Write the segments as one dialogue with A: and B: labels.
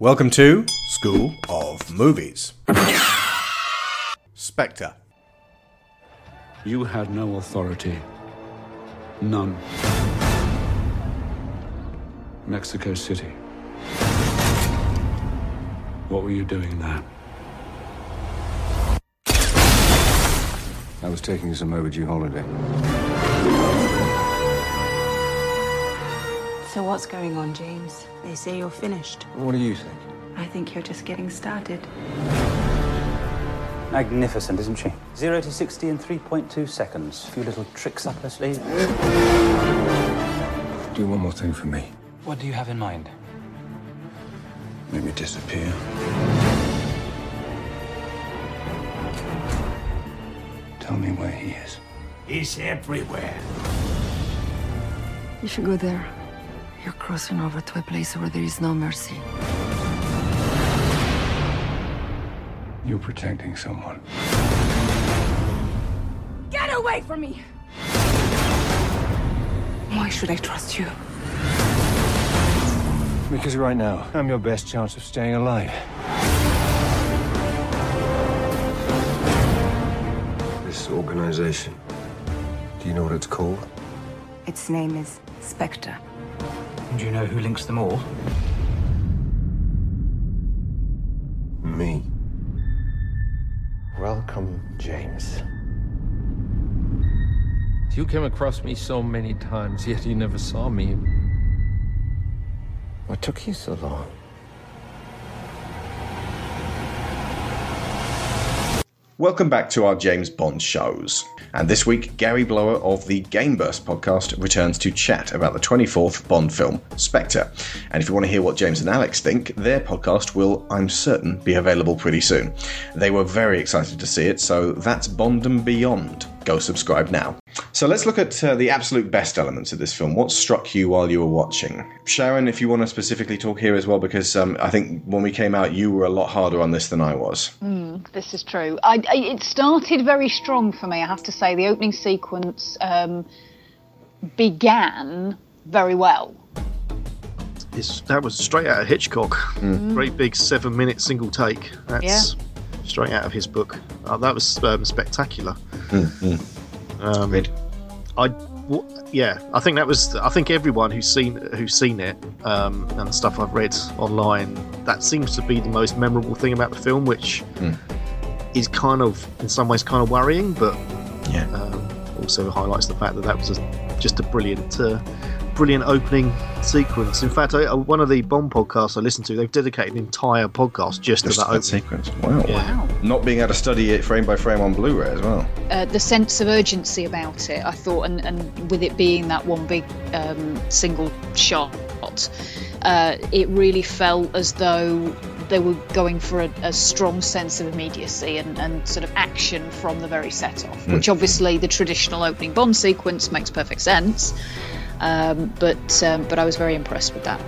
A: Welcome to School of Movies. Spectre.
B: You had no authority. None. Mexico City. What were you doing there?
C: I was taking some overdue holiday.
D: So what's going on, James? They say you're finished.
C: What do you think?
D: I think you're just getting started.
E: Magnificent, isn't she? 0 to 60 in 3.2 seconds. A few little tricks up her sleeve.
C: Do one more thing for me.
E: What do you have in mind?
C: Make me disappear. Tell me where he is.
F: He's everywhere.
G: You should go there, you're crossing over to a place where there is no mercy.
C: You're protecting someone.
G: Get away from me! Why should I trust you?
C: Because right now, I'm your best chance of staying alive. This organization, do you know what it's called?
D: Its name is Spectre.
E: Do you know who links them all?
C: Me.
H: Welcome, James.
I: You came across me so many times, yet you never saw me.
H: What took you so long?
A: Welcome back to our James Bond shows. And this week, Gary Blower of the Gameburst podcast returns to chat about the 24th Bond film, Spectre. And if you want to hear what James and Alex think, their podcast will, I'm certain, be available pretty soon. They were very excited to see it, so that's Bond and Beyond. Go subscribe now. So let's look at uh, the absolute best elements of this film. What struck you while you were watching? Sharon, if you want to specifically talk here as well, because um, I think when we came out, you were a lot harder on this than I was.
J: This is true. I, I, it started very strong for me, I have to say. The opening sequence um, began very well.
K: It's, that was straight out of Hitchcock. Great big seven minute single take. That's straight out of his book. Uh, that was um, spectacular. Um,
A: Great.
K: I, w- yeah, I think that was. I think everyone who's seen who's seen it um, and the stuff I've read online, that seems to be the most memorable thing about the film, which is kind of, in some ways, kind of worrying, but
A: Yeah.
K: um, also highlights the fact that that was a, just a brilliant, uh, brilliant opening sequence. In fact, I, one of the Bond podcasts I listened to, they've dedicated an entire podcast just,
A: Just
K: to that
A: that
K: opening.
A: sequence. Wow.
J: Wow.
A: Not being able to study it frame by frame on Blu ray as well.
J: Uh, the sense of urgency about it, I thought, and, and with it being that one big um, single shot, uh, it really felt as though they were going for a, a strong sense of immediacy and, and sort of action from the very set off, which obviously the traditional opening Bond sequence makes perfect sense. Um, but um, but I was very impressed with that.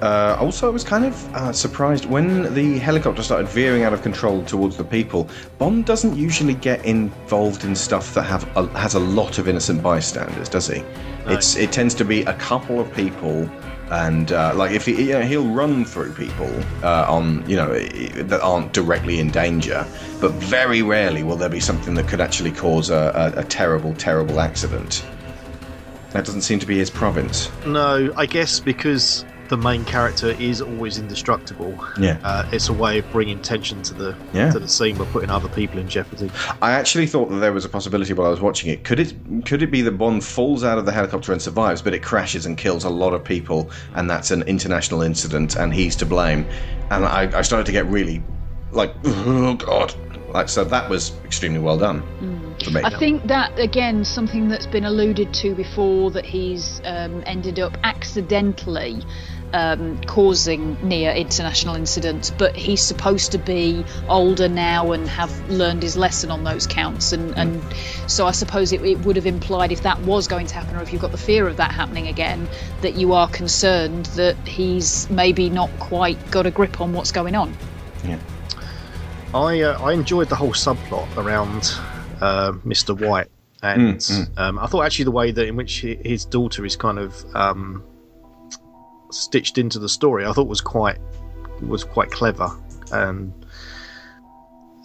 A: Uh, also, I was kind of uh, surprised when the helicopter started veering out of control towards the people. Bond doesn't usually get involved in stuff that have a, has a lot of innocent bystanders, does he? It's it tends to be a couple of people, and uh, like if he, you know, he'll run through people uh, on you know that aren't directly in danger, but very rarely will there be something that could actually cause a, a, a terrible, terrible accident. That doesn't seem to be his province.
K: No, I guess because the main character is always indestructible.
A: Yeah.
K: Uh, it's a way of bringing tension to the
A: Yeah.
K: to the scene by putting other people in jeopardy.
A: I actually thought that there was a possibility while I was watching it. Could it could it be that Bond falls out of the helicopter and survives, but it crashes and kills a lot of people, and that's an international incident, and he's to blame? And I, I started to get really like, oh god, like so that was extremely well done for me.
J: I think that again something that's been alluded to before that he's um, ended up accidentally um, causing near international incidents, but he's supposed to be older now and have learned his lesson on those counts, and, and so I suppose it, it would have implied if that was going to happen, or if you've got the fear of that happening again, that you are concerned that he's maybe not quite got a grip on what's going on.
A: yeah.
K: I uh, I enjoyed the whole subplot around uh, Mr. White, and
A: Mm,
K: Um, I thought actually the way that in which hi- his daughter is kind of um, stitched into the story, I thought was quite was quite clever. And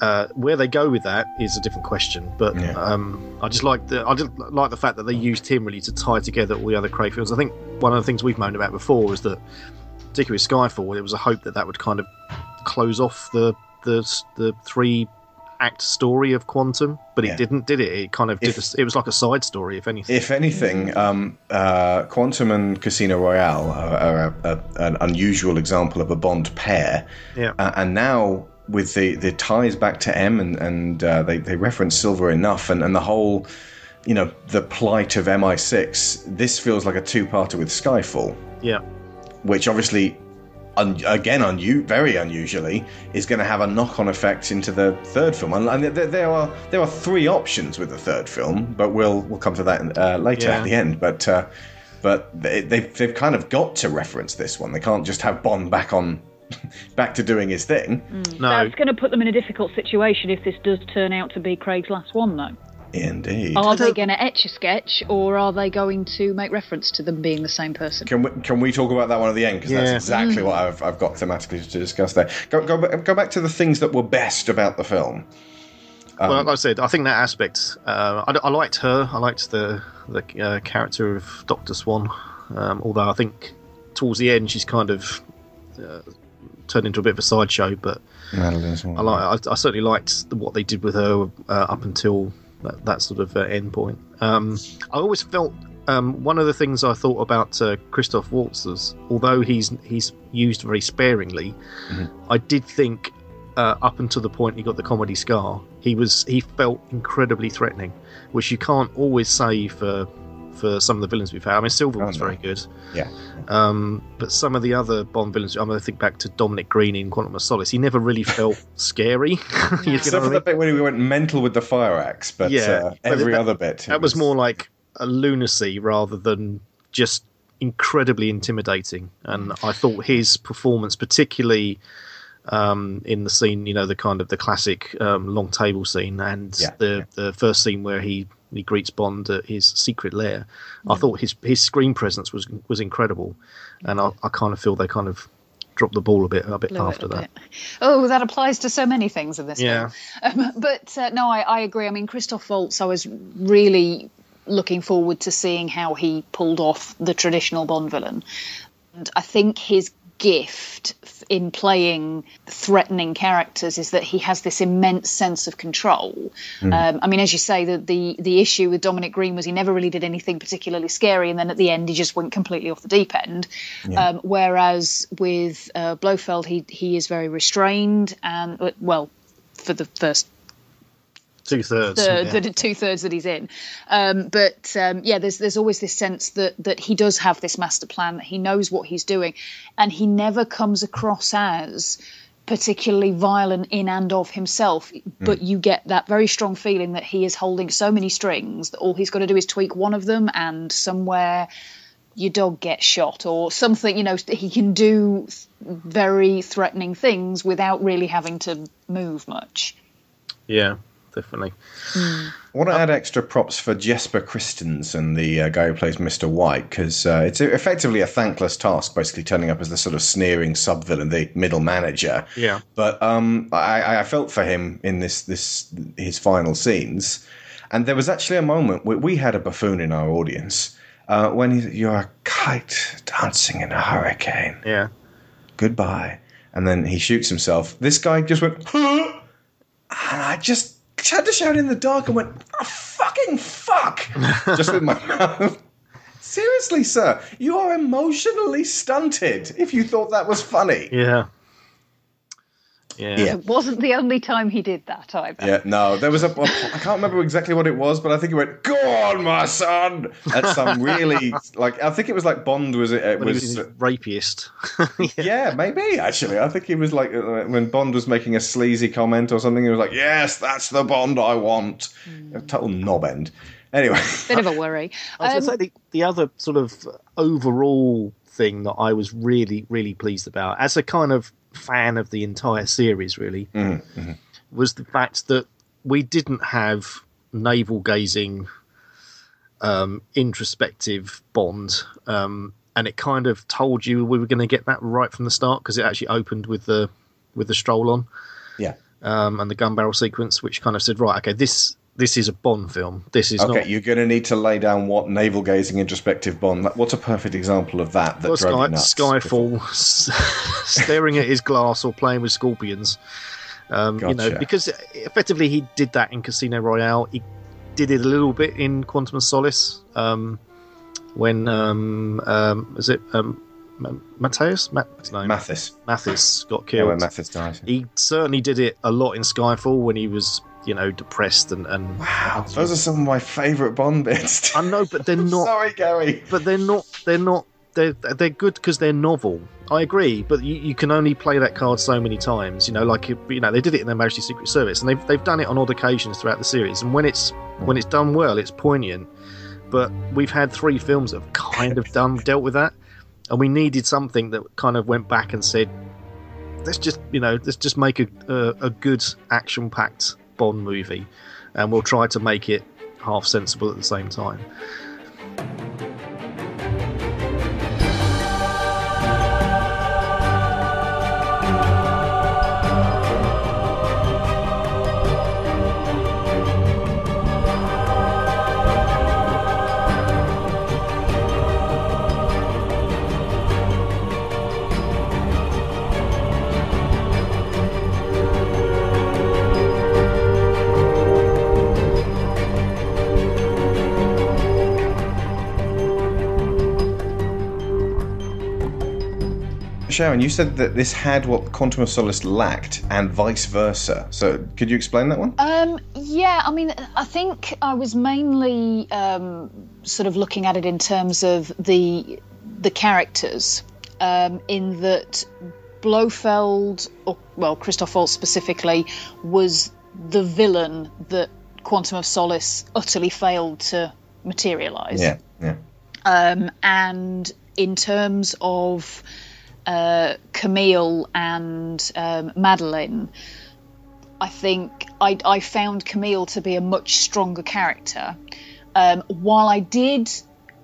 K: uh, where they go with that is a different question. But
A: Yeah.
K: um, I just like the I just like the fact that they used him really to tie together all the other Craig films. I think one of the things we've moaned about before is that, particularly with Skyfall, there was a hope that that would kind of close off the the the three act story of Quantum, but it
A: Yeah.
K: didn't, did it? It kind of did.
A: If-
K: A, it was like a side story, if anything.
A: If anything, um, uh, Quantum and Casino Royale are, are an unusual example of a Bond pair.
K: Yeah.
A: Uh, and now with the, the ties back to M and, and uh, they, they reference Silva enough and, and the whole, you know, the plight of MI6, this feels like a two-parter with Skyfall,
K: yeah.
A: which obviously, un- again, unu- very unusually, is going to have a knock-on effect into the third film. And, and there, there are there are three options with the third film, but we'll we'll come to that uh, later
K: Yeah.
A: at the end. But uh, but they, they've they've kind of got to reference this one. They can't just have Bond back on back to doing his thing.
K: No,
J: That's going to put them in a difficult situation if this does turn out to be Craig's last one, though.
A: Indeed.
J: Are they going to etch a sketch, or are they going to make reference to them being the same person?
A: Can we, can we talk about that one at the end? Because that's
K: Yeah.
A: exactly what I've, I've got thematically to discuss there. Go, go, go back to the things that were best about the film.
K: well, like I said, I think that aspect. Uh, I, I liked her. I liked the the uh, character of Doctor Swann. Um, although I think towards the end she's kind of uh, turned into a bit of a sideshow. But
A: Madeline's
K: I like. I, I certainly liked what they did with her uh, up until that, that sort of uh, end point. Um, I always felt um, one of the things I thought about uh, Christoph Waltz is, although he's he's used very sparingly, I did think uh, up until the point he got the comedy scar, he was he felt incredibly threatening, which you can't always say for for some of the villains we've had. I mean, Silva
A: Oh,
K: was
A: no.
K: very good.
A: Yeah.
K: Um, but some of the other Bond villains, I'm going to think back to Dominic Green in Quantum of Solace. He never really felt scary. You know
A: Except
K: what I
A: for
K: mean?
A: the bit when we went mental with the fire axe, but
K: Yeah,
A: uh,
K: but
A: every
K: that-
A: other bit.
K: That was more like a lunacy rather than just incredibly intimidating. And I thought his performance, particularly um, in the scene, you know, the kind of the classic um, long table scene, and
A: Yeah,
K: the the first scene where he he greets Bond at his secret lair. I thought his his screen presence was was incredible, and I, I kind of feel they kind of dropped the ball a bit a bit
J: Blew
K: after
J: a
K: that.
J: bit. Oh, that applies to so many things in this
K: Yeah.
J: film. Um, but uh, no, I, I agree. I mean, Christoph Waltz, I was really looking forward to seeing how he pulled off the traditional Bond villain. And I think his gift in playing threatening characters is that he has this immense sense of control. Um, I mean, as you say, the, the the issue with Dominic Green was he never really did anything particularly scary, and then at the end he just went completely off the deep end. Um, whereas with uh, Blofeld, he he is very restrained and uh, well, for the first
K: Two thirds.
J: the, the two thirds that he's in. Um, but um, yeah, there's there's always this sense that that he does have this master plan, that he knows what he's doing, and he never comes across as particularly violent in and of himself. But you get that very strong feeling that he is holding so many strings that all he's got to do is tweak one of them, and somewhere your dog gets shot or something. You know, he can do very threatening things without really having to move much.
K: yeah, definitely.
A: I want to add extra props for Jesper Christensen, the uh, guy who plays Mr. White, because uh, it's effectively a thankless task, basically turning up as the sort of sneering sub villain, the middle manager.
K: Yeah.
A: But um, I, I felt for him in this this his final scenes, and there was actually a moment where we had a buffoon in our audience uh, when he, you're a kite dancing in a hurricane.
K: Yeah.
A: Goodbye, and then he shoots himself. This guy just went, huh? and I just had to shout in the dark and went, oh, fucking fuck, just with my mouth. Seriously, sir, you are emotionally stunted if you thought that was funny.
K: Yeah. Yeah.
A: Yeah.
J: It wasn't the only time he did that either.
A: Yeah, no, there was a. I can't remember exactly what it was, but I think he went, "Go on, my son." That's some really like. I think it was like Bond was. It
K: When he
A: was.
K: was rapiest.
A: yeah, maybe actually. I think he was like uh, when Bond was making a sleazy comment or something. He was like, "Yes, that's the Bond I want." A total knob end. Anyway,
J: Bit of a worry.
K: I was
J: Um,
K: say the, the other sort of overall thing that I was really, really pleased about, as a kind of fan of the entire series, really, was the fact that we didn't have navel gazing, um, introspective Bond. Um, and it kind of told you we were going to get that right from the start because it actually opened with the with the stroll on
A: Yeah.
K: um, and the gun barrel sequence, which kind of said, right, okay, this this is a Bond film. This is
A: Okay,
K: not.
A: you're going to need to lay down what navel gazing introspective Bond. What's a perfect example of that? That
K: Well,
A: drove
K: Sky, Skyfall, staring at his glass or playing with scorpions. Um, You know, because effectively he did that in Casino Royale. He did it a little bit in Quantum of Solace um, when um, um, is it um, Ma- Mateus? Ma- what's his name?
A: Mathis.
K: Mathis got killed.
A: Yeah, when Mathis died.
K: He certainly did it a lot in Skyfall when he was, you know, depressed and. and
A: Wow, those are some of my favourite Bond bits.
K: I know, but they're not.
A: Sorry, Gary.
K: But they're not. They're not. They're they're good because they're novel. I agree, but you, you can only play that card so many times. You know, like you know, they did it in their Majesty Secret Service, and they've they've done it on odd occasions throughout the series. And when it's when it's done well, it's poignant. But we've had three films that have kind of done dealt with that, and we needed something that kind of went back and said, let's just you know let's just make a a, a good action packed Bond movie, and we'll try to make it half sensible at the same time.
A: Sharon, you said that this had what Quantum of Solace lacked, and vice versa. So, could you explain that one?
J: Um, yeah, I mean, I think I was mainly um, sort of looking at it in terms of the the characters, um, in that Blofeld, or well, Christoph Waltz specifically, was the villain that Quantum of Solace utterly failed to materialize.
A: Yeah, yeah.
J: Um, and in terms of uh, Camille and um, Madeline, I think I, I found Camille to be a much stronger character. Um, while I did,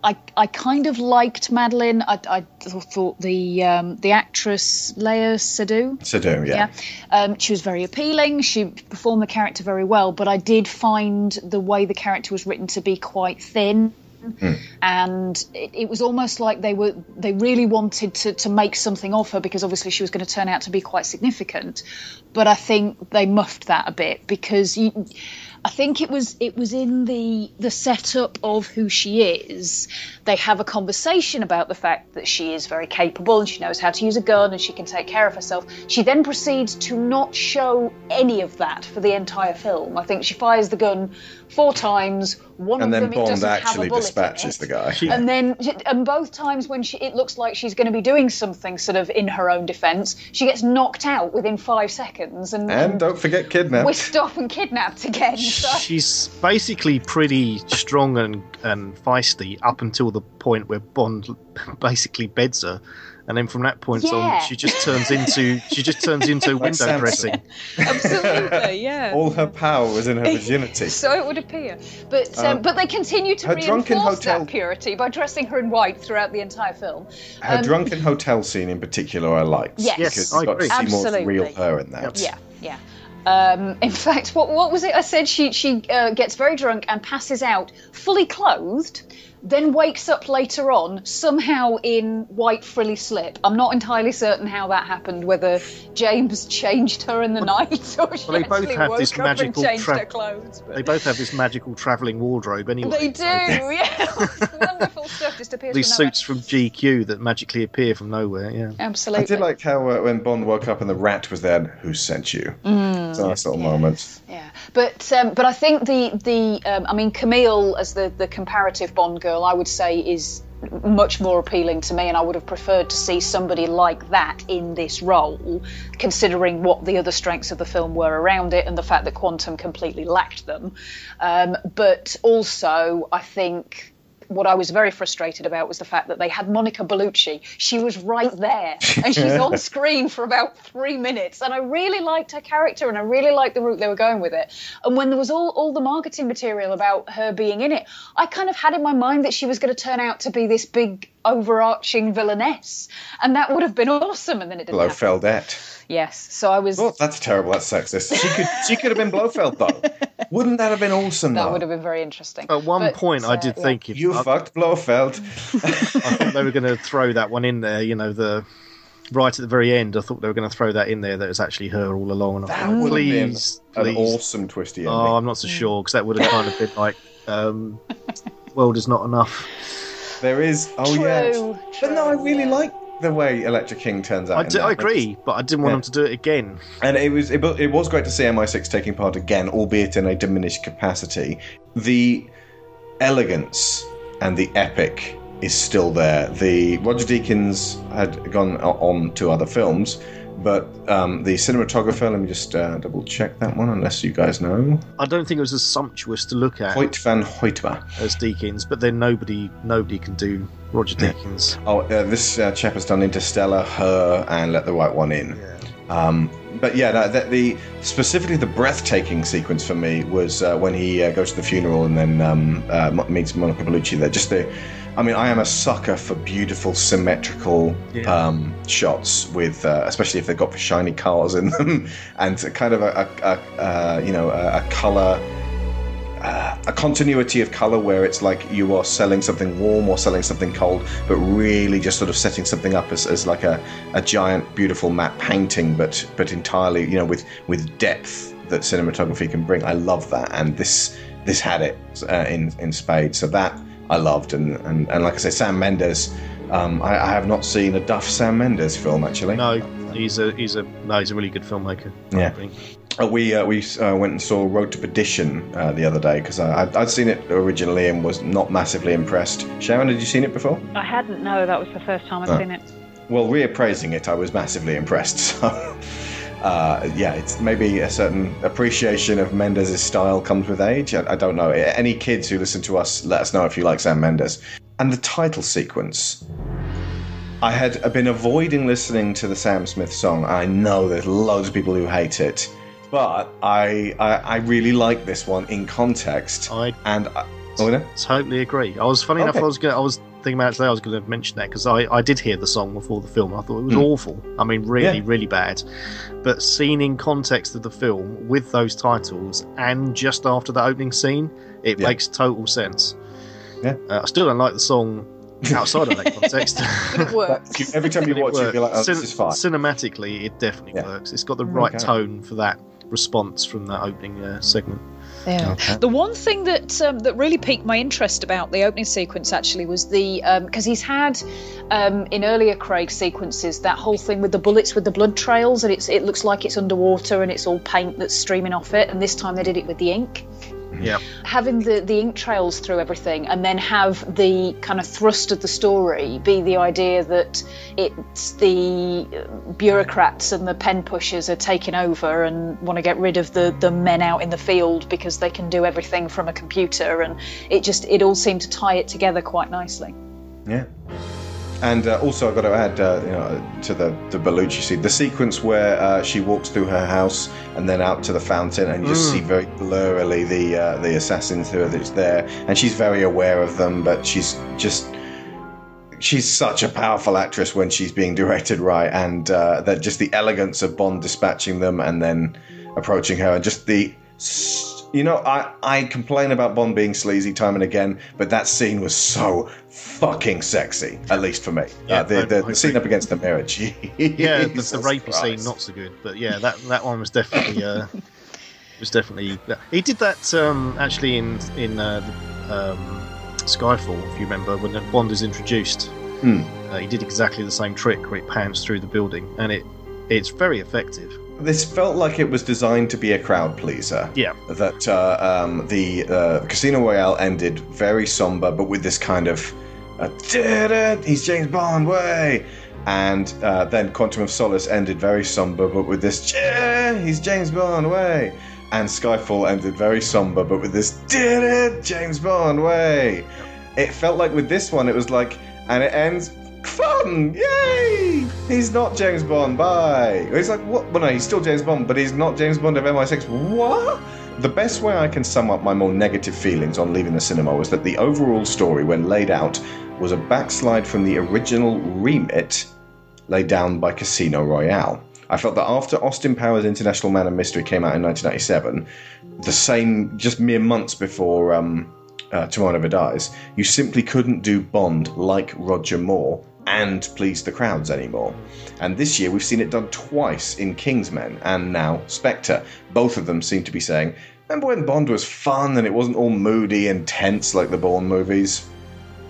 J: I, I kind of liked Madeline. I, I thought the um, the actress Léa Seydoux,
A: Seydoux, yeah.
J: yeah. Um, she was very appealing. She performed the character very well, but I did find the way the character was written to be quite thin. Hmm. And it, it was almost like they were they really wanted to, to make something of her because obviously she was going to turn out to be quite significant. But I think they muffed that a bit because you, I think it was it was in the the setup of who she is. They have a conversation about the fact that she is very capable and she knows how to use a gun and she can take care of herself. She then proceeds to not show any of that for the entire film. I think she fires the gun four times. One
A: And
J: of
A: then
J: them it
A: Bond
J: doesn't have
A: actually
J: a bullet in
A: dispatches
J: it.
A: the guy.
J: And then, and both times when she, it looks like she's going to be doing something sort of in her own defence, she gets knocked out within five seconds and,
A: And don't forget kidnapped.
J: whisked off and kidnapped again. So.
K: She's basically pretty strong and, and feisty up until the point where Bond basically beds her, and then from that point
J: Yeah.
K: on, she just turns into she just turns into
A: Like
K: window
A: Samson.
K: dressing.
J: Absolutely, yeah.
A: All her power was in her virginity.
J: So it would appear, but um,
A: Um,
J: but they continue to
A: her drunken
J: reinforce
A: hotel-
J: that purity by dressing her in white throughout the entire film.
A: Her
J: Um,
A: drunken hotel scene in particular, I liked.
J: Yes.
K: Yes,
A: because
K: I
A: you got to
K: agree.
A: see more of real her in that.
J: Yeah, yeah. Um, in fact, what what was it? I said she she uh, gets very drunk and passes out, fully clothed, then wakes up later on somehow in white frilly slip. I'm not entirely certain how that happened. Whether James changed her in the night or she
K: Well, they both have
J: woke
K: this
J: up and
K: magical
J: changed
K: tra-
J: her clothes. but-
K: They both have this magical travelling wardrobe anyway.
J: They do,
K: so-
J: yeah. Wonderful stuff just appears
K: These
J: from
K: suits from GQ that magically appear from nowhere. Yeah.
J: Absolutely.
A: I did like how uh, when Bond woke up and the rat was there, who sent you?
J: Mm.
A: it's a nice little moment.
J: Yeah, but um, but I think the the um, I mean Camille as the the comparative Bond girl, I would say is much more appealing to me, and I would have preferred to see somebody like that in this role, considering what the other strengths of the film were around it and the fact that Quantum completely lacked them. Um, but also, I think what I was very frustrated about was the fact that they had Monica Bellucci. She was right there, and she's on screen for about three minutes. And I really liked her character, and I really liked the route they were going with it. And when there was all all the marketing material about her being in it, I kind of had in my mind that she was going to turn out to be this big overarching villainess, and that would have been awesome. And then it didn't. happen.
A: Blofeldette.
J: Yes, so I was.
A: Oh, that's terrible. That's sexist. She could she could have been Blofeld though. Wouldn't that have been awesome?
J: That
A: though?
J: would have been very interesting.
K: At one
J: But,
K: point, I
J: uh,
K: did
J: yeah.
K: think if
A: You
K: I,
A: fucked Blofeld.
K: I thought they were going to throw that one in there. You know, the right at the very end, I thought they were going to throw that in there. That it was actually her all along. And I
A: That
K: thought,
A: would have been
K: please,
A: an
K: please.
A: awesome twisty ending.
K: Oh, I'm not so sure because that would have kind of been like, um, world is not enough.
A: There is. Oh
J: True,
A: yeah. But no, I really
J: true.
A: like the way Elektra King turns out.
K: I,
A: in.
K: I agree, but I didn't want
A: Yeah.
K: them to do it again.
A: And it was it, it was great to see MI6 taking part again, albeit in a diminished capacity. The elegance and the epic is still there. The Roger Deakins had gone on to other films, but um, the cinematographer. Let me just uh, double check that one, unless you guys know.
K: I don't think it was as sumptuous to look at
A: Hoyte van Hoytema.
K: as Deakins, but then nobody nobody can do Roger Deakins.
A: Oh, uh, this uh, chap has done Interstellar, Her, and Let the Right One In. Um, but yeah, no, the, the specifically the breathtaking sequence for me was uh, when he uh, goes to the funeral and then um, uh, meets Monica Bellucci. There, just the, I mean, I am a sucker for beautiful symmetrical
K: Yeah.
A: um, shots with, uh, especially if they've got shiny cars in them, and kind of a, a, a uh, you know a, a color uh, a continuity of color where it's like you are selling something warm or selling something cold, but really just sort of setting something up as, as like a, a giant, beautiful matte painting, but but entirely you know with with depth that cinematography can bring. I love that, and this this had it uh, in in spades. So that I loved, and and, and like I say, Sam Mendes. Um, I, I have not seen a Duff Sam Mendes film actually.
K: No, he's a he's a no, he's a really good filmmaker.
A: Yeah. Uh, we uh, we uh, went and saw Road to Perdition uh, the other day because I'd, I'd seen it originally and was not massively impressed. Sharon, had you seen it before?
L: I hadn't. No, that was the first time I'd
A: Oh.
L: seen it.
A: Well, reappraising it, I was massively impressed. So, uh, yeah, it's maybe a certain appreciation of Mendes' style comes with age. I, I don't know. Any kids who listen to us, let us know if you like Sam Mendes. And the title sequence. I had been avoiding listening to the Sam Smith song. I know there's loads of people who hate it, but I I, I really like this one in context.
K: I
A: and I, oh, no?
K: totally agree. I was funny enough. I was going. I was thinking about it today. I was going to mention that because I, I did hear the song before the film. I thought it was
A: Hmm.
K: awful. I mean, really,
A: Yeah.
K: really bad. But seen in context of the film with those titles and just after the opening scene, it
A: Yeah.
K: makes total sense.
A: Yeah.
K: Uh, I still don't like the song outside of that context.
J: But it works.
A: Every time you
K: But it
A: watch it, you'll be like, oh,
K: works.
A: this is fine.
K: Cinematically, it definitely
A: Yeah.
K: works. It's got the right
A: Okay.
K: tone for that response from that opening uh, segment.
J: Yeah. The one thing that um, that really piqued my interest about the opening sequence actually was the because he's had um, in earlier Craig sequences that whole thing with the bullets with the blood trails and it's it looks like it's underwater and it's all paint that's streaming off it and this time they did it with the ink.
K: Yeah.
J: Having the, the ink trails through everything and then have the kind of thrust of the story be the idea that it's the bureaucrats and the pen pushers are taking over and want to get rid of the, the men out in the field because they can do everything from a computer and it just it all seemed to tie it together quite nicely.
A: Yeah. And uh, also, I've got to add, uh, you know, to the the Bellucci scene, the sequence where uh, she walks through her house and then out to the fountain, and you just
K: Mm.
A: see very blurrily the uh, the assassins who are that's there, and she's very aware of them, but she's just she's such a powerful actress when she's being directed right, and uh, that just the elegance of Bond dispatching them and then approaching her, and just the. s- You know, I, I complain about Bond being sleazy time and again, but that scene was so fucking sexy, at least for me.
K: Yeah,
A: uh, the,
K: I-
A: the,
K: I
A: the scene up against the mirror, jeez.
K: yeah, the, the
A: Christ.
K: scene not so good, but yeah, that that one was definitely uh, was definitely. He did that um, actually in in uh, the, um, Skyfall, if you remember, when Bond is introduced.
A: Hmm.
K: Uh, he did exactly the same trick where it pans through the building, and it it's very effective.
A: This felt like it was designed to be a crowd pleaser.
K: Yeah.
A: That uh, um, the uh, Casino Royale ended very somber, but with this kind of uh, "Da-da, he's James Bond way. And uh, then Quantum of Solace ended very somber, but with this "Yeah, he's James Bond way. And Skyfall ended very somber, but with this "Da-da, James Bond way. it felt like with this one, it was like, and it ends fun, yay! He's not James Bond. Bye. He's like, what? Well, no, he's still James Bond, but he's not James Bond of MI6. What? The best way I can sum up my more negative feelings on leaving the cinema was that the overall story, when laid out, was a backslide from the original remit laid down by Casino Royale. I felt that after Austin Powers International Man of Mystery came out in 1997, the same, just mere months before um, uh, Tomorrow Never Dies, you simply couldn't do Bond like Roger Moore and please the crowds anymore. And this year we've seen it done twice in Kingsman and now Spectre. Both of them seem to be saying, Remember when Bond was fun and it wasn't all moody and tense like the Bourne movies?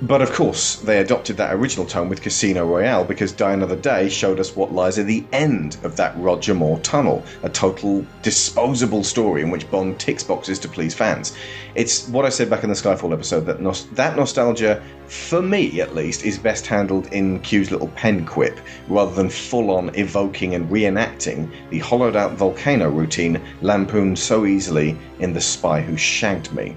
A: But of course, they adopted that original tone with Casino Royale because Die Another Day showed us what lies at the end of that Roger Moore tunnel a total disposable story in which Bond ticks boxes to please fans. It's what I said back in the Skyfall episode that nos- that nostalgia, for me at least, is best handled in Q's little pen quip rather than full on evoking and reenacting the hollowed out volcano routine lampooned so easily in The Spy Who Shagged Me.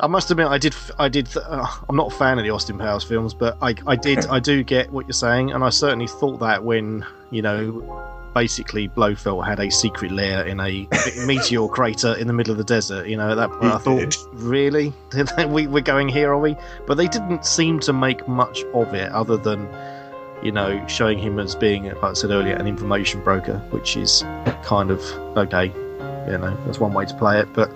K: I must admit, I did. I did. Uh, I'm not a fan of the Austin Powers films, but I, I did. I do get what you're saying, and I certainly thought that when you know, basically Blofeld had a secret lair in a meteor crater in the middle of the desert. You know, at that point, I thought, really, we we're going here, are we? But they didn't seem to make much of it, other than you know, showing him as being, like I said earlier, an information broker, which is kind of okay. You know, that's one way to play it, but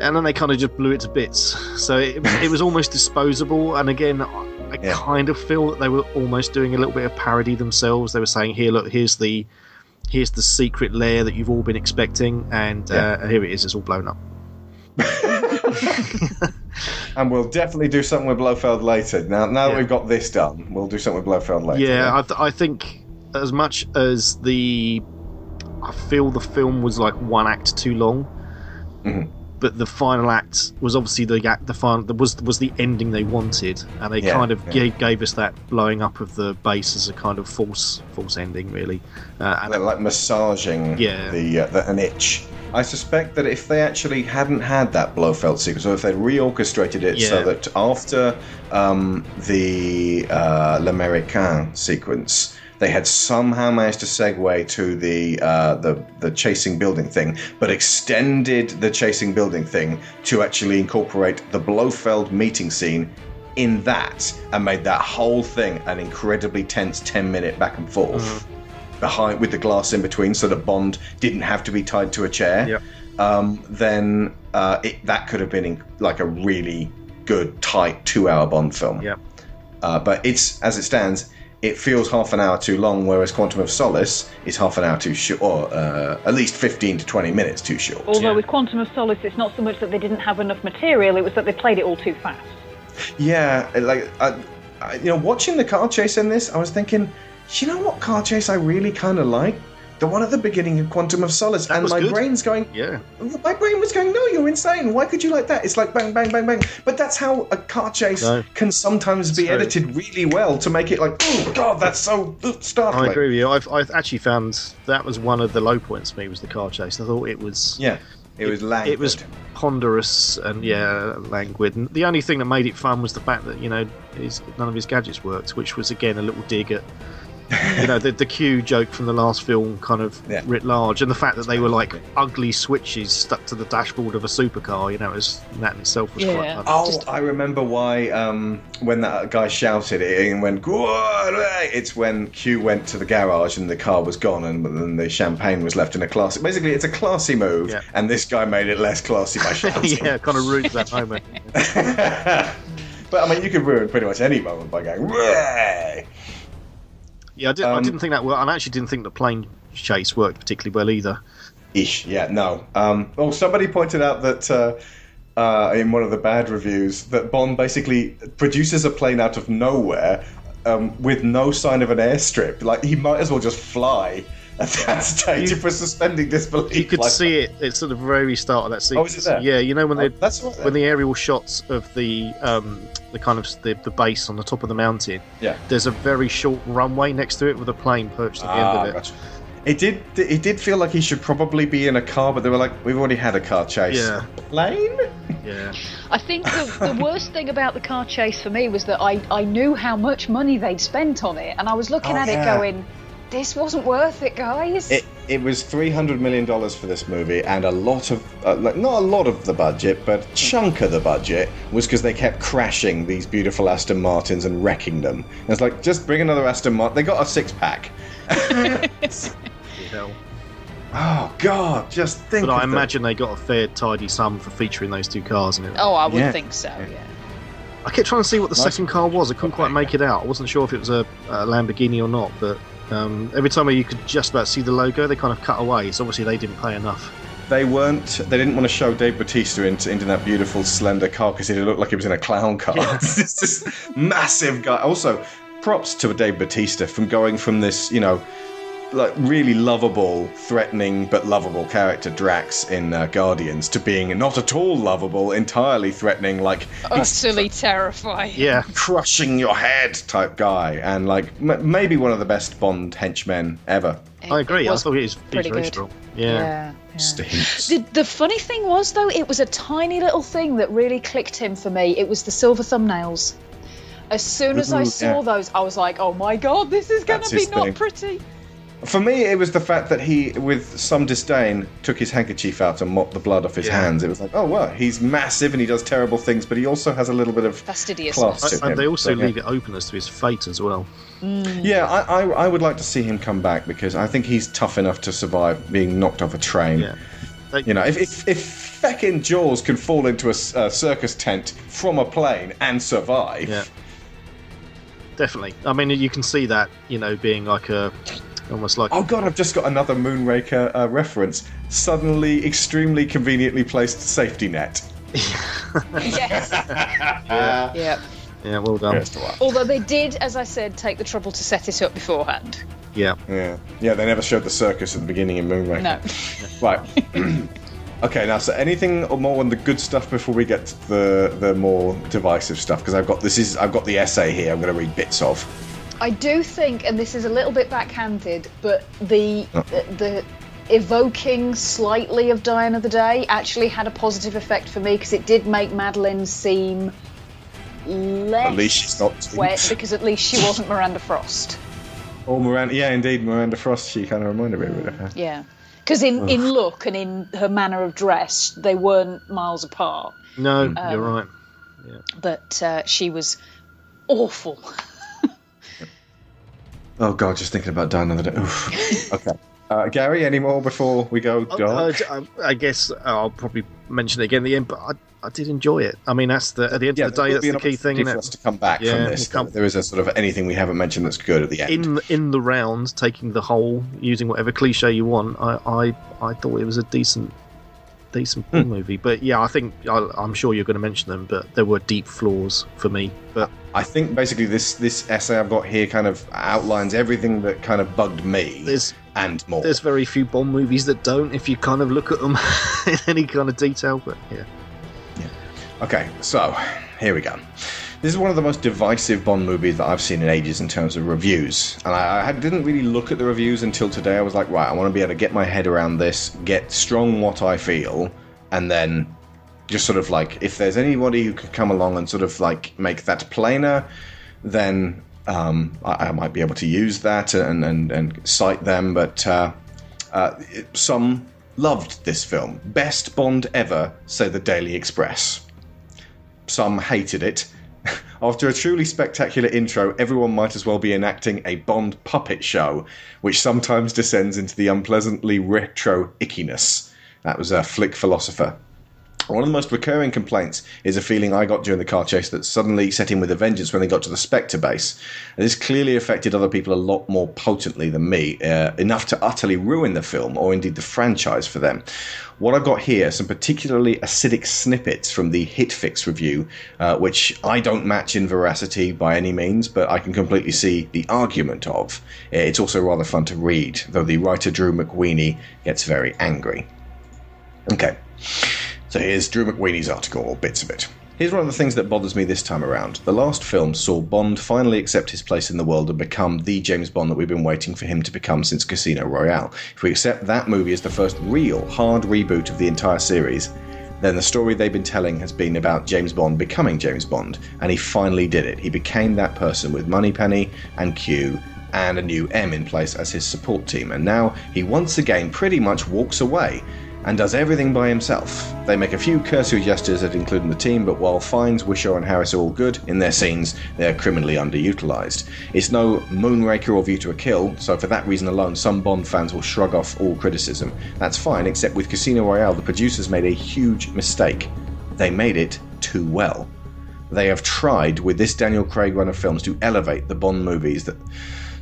K: and then they kind of just blew it to bits. So it, it was almost disposable. And again, I
A: Yeah.
K: kind of feel that they were almost doing a little bit of parody themselves. They were saying, "Here, look, here's the here's the secret lair that you've all been expecting, and uh, here it is. It's all blown up."
A: And we'll definitely do something with Blofeld later. Now, now that we've got this done, we'll do something with Blofeld later.
K: Yeah, I, th- I think as much as the I feel the film was like one act too long.
A: Mhm.
K: But the final act was obviously the act. The final was was the ending they wanted, and they
A: Yeah,
K: kind of
A: yeah.
K: gave, gave us that blowing up of the base as a kind of false false ending, really. Uh, and
A: Like, like massaging
K: Yeah.
A: the, uh, the an itch. I suspect that if they actually hadn't had that Blofeld sequence, or if they'd reorchestrated it so that after um, the uh, L'Américain sequence, they had somehow managed to segue to the, uh, the the chasing building thing, but extended the chasing building thing to actually incorporate the Blofeld meeting scene in that, and made that whole thing an incredibly tense ten minute back and forth behind with the glass in between, so that Bond didn't have to be tied to a chair.
K: Yep.
A: Um, then uh, it, that could have been in, like a really good, tight two-hour Bond film.
K: Yep.
A: Uh, but it's as it stands, it feels half an hour too long, whereas Quantum of Solace is half an hour too short, or uh, at least fifteen to twenty minutes too short.
L: Although with Quantum of Solace, it's not so much that they didn't have enough material; it was that they played it all too fast.
A: Yeah, like I, I, you know, watching the car chase in this, I was thinking, you know what car chase I really kind of like? The one at the beginning of Quantum of Solace, and my
K: good.
A: brain's going,
K: yeah,
A: my brain was going, no, you're insane. Why could you like that? It's like bang, bang, bang, bang. But that's how a car chase
K: No.
A: can sometimes be edited really well to make it like, oh god, that's so startling.
K: I agree with you. I've, I've actually found that was one of the low points for me was the car chase. I thought it was
A: Yeah, it was languid.
K: it was ponderous and yeah languid. And the only thing that made it fun was the fact that you know his, none of his gadgets worked, which was again a little dig at you know the the Q joke from the last film, kind of
A: Yeah.
K: writ large, and the fact that they were like ugly switches stuck to the dashboard of a supercar. You know, it was that in itself was quite
J: Yeah.
K: fun.
A: Oh, I remember why um, when that guy shouted it and went, "Go! It's when Q went to the garage and the car was gone and then the champagne was left in a classy. Basically, it's a classy move,
K: Yeah.
A: and this guy made it less classy by shouting.
K: yeah, kind of ruins that moment.
A: but I mean, you could ruin pretty much any moment by going, "Way!"
K: Yeah, I, did, I
A: Um,
K: didn't think that. Well, I actually didn't think the plane chase worked particularly well either.
A: Ish, yeah, no. Um, well, somebody pointed out that uh, uh, in one of the bad reviews that Bond basically produces a plane out of nowhere um, with no sign of an airstrip. Like he might as well just fly at that stage if we're suspending disbelief.
K: You could
A: like
K: see it. It's at the very start of that sequence.
A: Oh, is it there?
K: Yeah, you know when
A: Oh,
K: they
A: that's all right
K: when
A: then.
K: the aerial shots of the um, the kind of the, the base on the top of the mountain.
A: Yeah.
K: There's a very short runway next to it with a plane perched at the
A: Ah,
K: end of it.
A: gotcha. It did. It did feel like he should probably be in a car, but they were like, "We've already had a car chase."
K: Yeah.
A: Plane?
K: Yeah.
J: I think the, the worst thing about the car chase for me was that I, I knew how much money they'd spent on it, and I was looking
A: Oh,
J: at
A: yeah.
J: it going, this wasn't worth it, guys.
A: It, it was three hundred million dollars for this movie, and a lot of uh, like, not a lot of the budget, but chunk of the budget was because they kept crashing these beautiful Aston Martins and wrecking them. And it's like just bring another Aston Martin. They got a six pack. Oh God, just think.
K: But I
A: of the-
K: imagine they got a fair tidy sum for featuring those two cars in it.
J: oh, I would
A: Yeah.
J: think so, yeah.
K: I kept trying to see what the
A: Nice.
K: second car was. I couldn't quite make it out. I wasn't sure if it was a, a Lamborghini or not. But um, every time you could just about see the logo, they kind of cut away. So obviously they didn't pay enough.
A: They weren't. They didn't want to show Dave Batista into, into that beautiful, slender car because it looked like he was in a clown car. it's this massive guy. Also, props to Dave Batista from going from this, you know, like really lovable, threatening but lovable character Drax in uh, Guardians to being not at all lovable, entirely threatening, like he's
J: Utterly terrifying.
K: Yeah.
A: crushing your head type guy, and like m- maybe one of the best Bond henchmen ever.
K: I agree. I
J: was
K: thought he was, he was
J: pretty
K: very
J: good.
K: strong. Yeah.
J: Yeah. yeah. The, the funny thing was, though, it was a tiny little thing that really clicked him for me. It was the silver thumbnails. As soon as I saw
A: yeah.
J: those, I was like, oh my god, this is going to be
A: his
J: not
A: thing.
J: pretty.
A: For me, it was the fact that he, with some disdain, took his handkerchief out and mopped the blood off his
K: Yeah.
A: hands. It was like, oh, well, he's massive and he does terrible things, but he also has a little bit of
J: Fastidiousness.
A: class to
K: And,
A: him.
K: and they also
A: So, yeah.
K: leave it open as to his fate as well. Mm.
A: Yeah, I, I, I would like to see him come back because I think he's tough enough to survive being knocked off a train.
K: Yeah. They-
A: You know, if, if, if feckin' Jaws can fall into a circus tent from a plane and survive,
K: Yeah. Definitely. I mean, you can see that, you know, being like a almost like
A: Oh god, I've just got another Moonraker uh, reference. Suddenly, extremely conveniently placed safety net.
J: yes.
K: yeah,
J: Yeah.
K: yeah, well done.
J: Although they did, as I said, take the trouble to set it up beforehand.
K: Yeah.
A: Yeah, yeah. They never showed the circus at the beginning in Moonraker.
J: No.
A: Right. okay, now so anything more on the good stuff before we get to the the more divisive stuff? Because I've got this is I've got the essay here. I'm going to read bits of.
J: I do think, and this is a little bit backhanded, but the
A: Oh.
J: the, the evoking slightly of Die the Day actually had a positive effect for me because it did make Madeline seem less
A: At least she's not
J: wet because at least she wasn't Miranda Frost.
A: Oh, Miranda. Yeah, indeed, Miranda Frost. She kind of reminded me a bit of her.
J: Yeah. Because in, in look and in her manner of dress, they weren't miles apart.
K: No,
J: Um,
K: you're right.
J: But uh, she was awful.
A: Oh god, just thinking about dying another day. Oof. okay. Uh, Gary, any more before we go
K: I,
A: dark?
K: Uh, I- uh, I guess uh, I'll probably mention it again at the end, but I, I did enjoy it. I mean, that's the at the end
A: yeah,
K: of the day, that's the key thing.
A: for us to come back
K: Yeah,
A: from this.
K: we'll
A: There is a sort of anything we haven't mentioned that's good at the end.
K: in in the round, taking the whole, using whatever cliche you want, I I, I thought it was a decent decent
A: Hmm.
K: movie. But yeah, I think I, I'm sure you're going to mention them, but there were deep flaws for me. But
A: I think basically this this essay I've got here kind of outlines everything that kind of bugged me
K: there's
A: and more.
K: there's very few Bond movies that don't, if you kind of look at them in any kind of detail. But yeah.
A: yeah, Okay, so here we go. This is one of the most divisive Bond movies that I've seen in ages in terms of reviews, and I, I didn't really look at the reviews until today. I was like, right, I want to be able to get my head around this, get strong what I feel, and then just sort of like, if there's anybody who could come along and sort of like make that plainer, then um, I, I might be able to use that and and, and cite them. But uh, uh, some loved this film, best Bond ever, say the Daily Express. Some hated it. After a truly spectacular intro, everyone might as well be enacting a Bond puppet show, which sometimes descends into the unpleasantly retro ickiness. That was a flick philosopher. One of the most recurring complaints is a feeling I got during the car chase that suddenly set in with a vengeance when they got to the Spectre base. And this clearly affected other people a lot more potently than me, uh, enough to utterly ruin the film, or indeed the franchise for them. What I've got here are some particularly acidic snippets from the Hitfix review, uh, which I don't match in veracity by any means, but I can completely see the argument of. It's also rather fun to read, though the writer Drew McWeeny gets very angry. Okay. So here's Drew McWeeny's article, or bits of it. Here's one of the things that bothers me this time around. The last film saw Bond finally accept his place in the world and become the James Bond that we've been waiting for him to become since Casino Royale. If we accept that movie as the first real, hard reboot of the entire series, then the story they've been telling has been about James Bond becoming James Bond, and he finally did it. He became that person with Moneypenny and Q and a new M in place as his support team, and now he once again pretty much walks away and does everything by himself. They make a few cursory gestures at including the team, but while Fiennes, Whishaw, and Harris are all good in their scenes, they are criminally underutilized. It's no Moonraker or View to a Kill, so for that reason alone, some Bond fans will shrug off all criticism. That's fine, except with Casino Royale, the producers made a huge mistake. They made it too well. They have tried with this Daniel Craig run of films to elevate the Bond movies that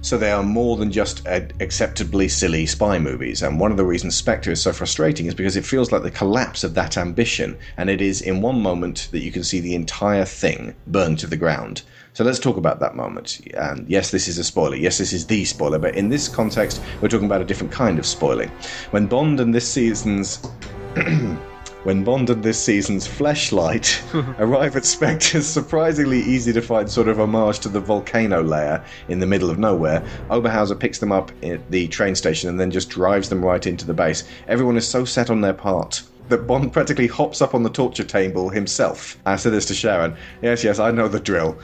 A: so they are more than just acceptably silly spy movies. And one of the reasons Spectre is so frustrating is because it feels like the collapse of that ambition, and it is in one moment that you can see the entire thing burn to the ground. So let's talk about that moment. And yes, this is a spoiler. Yes, this is the spoiler. But in this context, we're talking about a different kind of spoiling. When Bond and this season's when Bond and this season's Fleshlight arrive at Spectre's surprisingly easy to find sort of homage to the volcano layer in the middle of nowhere, Oberhauser picks them up at the train station and then just drives them right into the base. Everyone is so set on their part that Bond practically hops up on the torture table himself. Ah, I said this to Sharon. Yes, yes, I know the drill.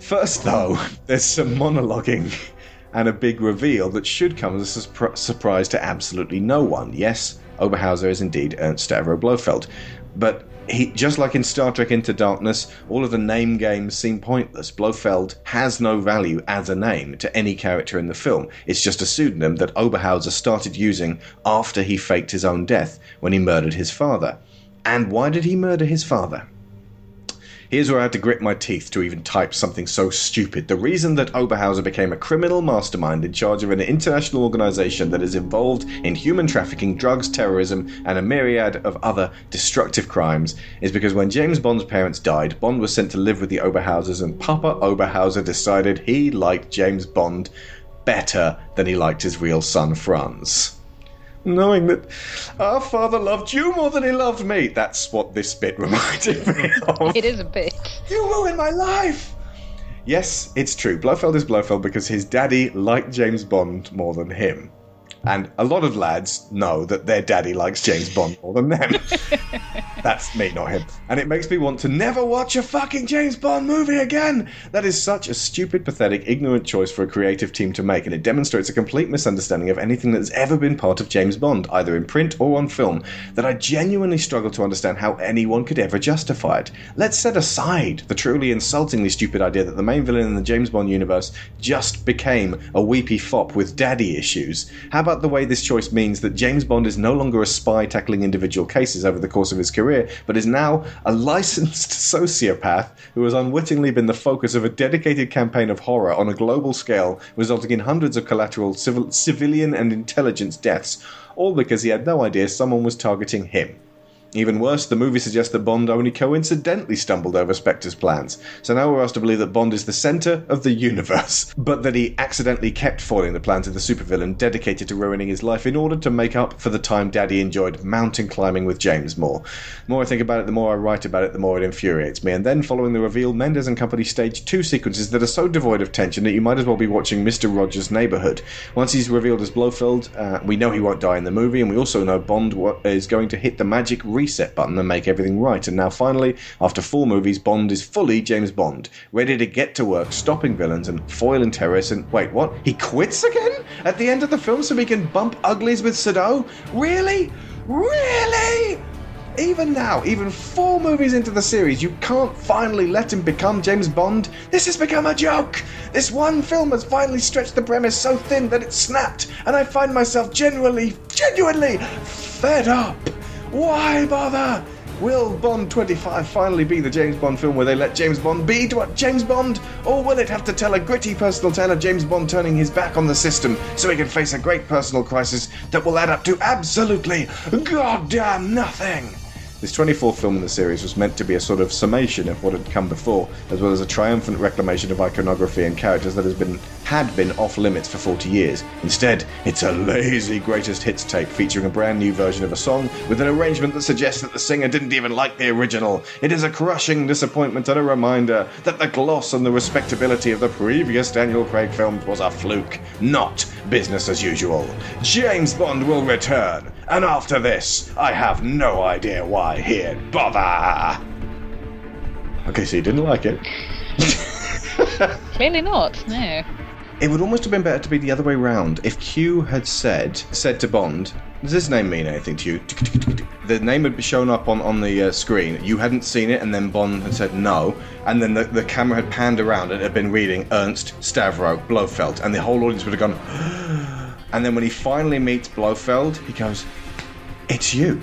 A: First, though, there's some monologuing and a big reveal that should come as a surprise to absolutely no one. Yes, Oberhauser is indeed Ernst Stavro Blofeld. But he, just like in Star Trek Into Darkness, all of the name games seem pointless. Blofeld has no value as a name to any character in the film. It's just a pseudonym that Oberhauser started using after he faked his own death when he murdered his father. And why did he murder his father? Here's where I had to grit my teeth to even type something so stupid. The reason that Oberhauser became a criminal mastermind in charge of an international organization that is involved in human trafficking, drugs, terrorism, and a myriad of other destructive crimes is because when James Bond's parents died, Bond was sent to live with the Oberhausers, and Papa Oberhauser decided he liked James Bond better than he liked his real son Franz knowing that our father loved you more than he loved me. That's what this bit reminded me of.
J: It is a bit.
A: You ruined my life! Yes, it's true. Blofeld is Blofeld because his daddy liked James Bond more than him. And a lot of lads know that their daddy likes James Bond more than them. That's me, not him. And it makes me want to never watch a fucking James Bond movie again. That is such a stupid, pathetic, ignorant choice for a creative team to make, and it demonstrates a complete misunderstanding of anything that has ever been part of James Bond, either in print or on film, that I genuinely struggle to understand how anyone could ever justify it. Let's set aside the truly insultingly stupid idea that the main villain in the James Bond universe just became a weepy fop with daddy issues. How about the way this choice means that James Bond is no longer a spy tackling individual cases over the course of his career? career, but is now a licensed sociopath who has unwittingly been the focus of a dedicated campaign of horror on a global scale, resulting in hundreds of collateral civil, civilian and intelligence deaths, all because he had no idea someone was targeting him. Even worse, the movie suggests that Bond only coincidentally stumbled over Spectre's plans. So now we're asked to believe that Bond is the center of the universe, but that he accidentally kept foiling the plans of the supervillain dedicated to ruining his life in order to make up for the time Daddy enjoyed mountain climbing with James more. The more I think about it, the more I write about it, the more it infuriates me. And then, following the reveal, Mendes and company stage two sequences that are so devoid of tension that you might as well be watching Mr. Rogers' Neighborhood. Once he's revealed as Blofeld, uh, we know he won't die in the movie, and we also know Bond is going to hit the magic reset button and make everything right. And now, finally, after four movies, Bond is fully James Bond, ready to get to work stopping villains and foiling terrorists. And wait, what? He quits again at the end of the film so he can bump uglies with Seydoux? Really? Really? Even now, even four movies into the series, you can't finally let him become James Bond? This has become a joke! This one film has finally stretched the premise so thin that it snapped, and I find myself genuinely, genuinely fed up! Why bother? Will Bond 25 finally be the James Bond film where they let James Bond be to what James Bond? Or will it have to tell a gritty personal tale of James Bond turning his back on the system so he can face a great personal crisis that will add up to absolutely goddamn nothing? This 24th film in the series was meant to be a sort of summation of what had come before, as well as a triumphant reclamation of iconography and characters that has been had been off limits for 40 years. Instead, it's a lazy greatest hits tape featuring a brand new version of a song with an arrangement that suggests that the singer didn't even like the original. It is a crushing disappointment and a reminder that the gloss and the respectability of the previous Daniel Craig films was a fluke, not business as usual. James Bond will return and after this, I have no idea why he'd bother. Okay, so you didn't like it.
J: Clearly not. No.
A: It would almost have been better to be the other way round. If Q had said said to Bond, "Does this name mean anything to you?" The name had shown up on on the uh, screen. You hadn't seen it, and then Bond had said no, and then the, the camera had panned around and it had been reading Ernst Stavro Blofeld, and the whole audience would have gone. and then when he finally meets Blofeld, he goes, "It's you.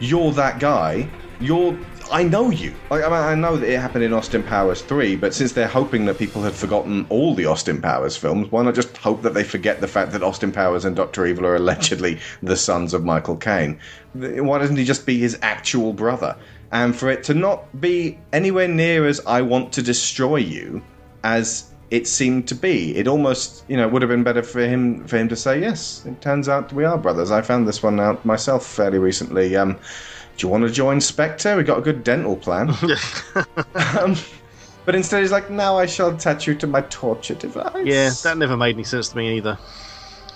A: You're that guy. You're." I know you. I, mean, I know that it happened in Austin Powers 3, but since they're hoping that people had forgotten all the Austin Powers films, why not just hope that they forget the fact that Austin Powers and Dr. Evil are allegedly the sons of Michael Caine? Why doesn't he just be his actual brother? And for it to not be anywhere near as I want to destroy you as it seemed to be. It almost, you know, would have been better for him for him to say yes. It turns out we are brothers. I found this one out myself fairly recently. Um, do you want to join Spectre? We got a good dental plan. um, but instead, he's like, "Now I shall attach you to my torture device."
K: Yeah, that never made any sense to me either.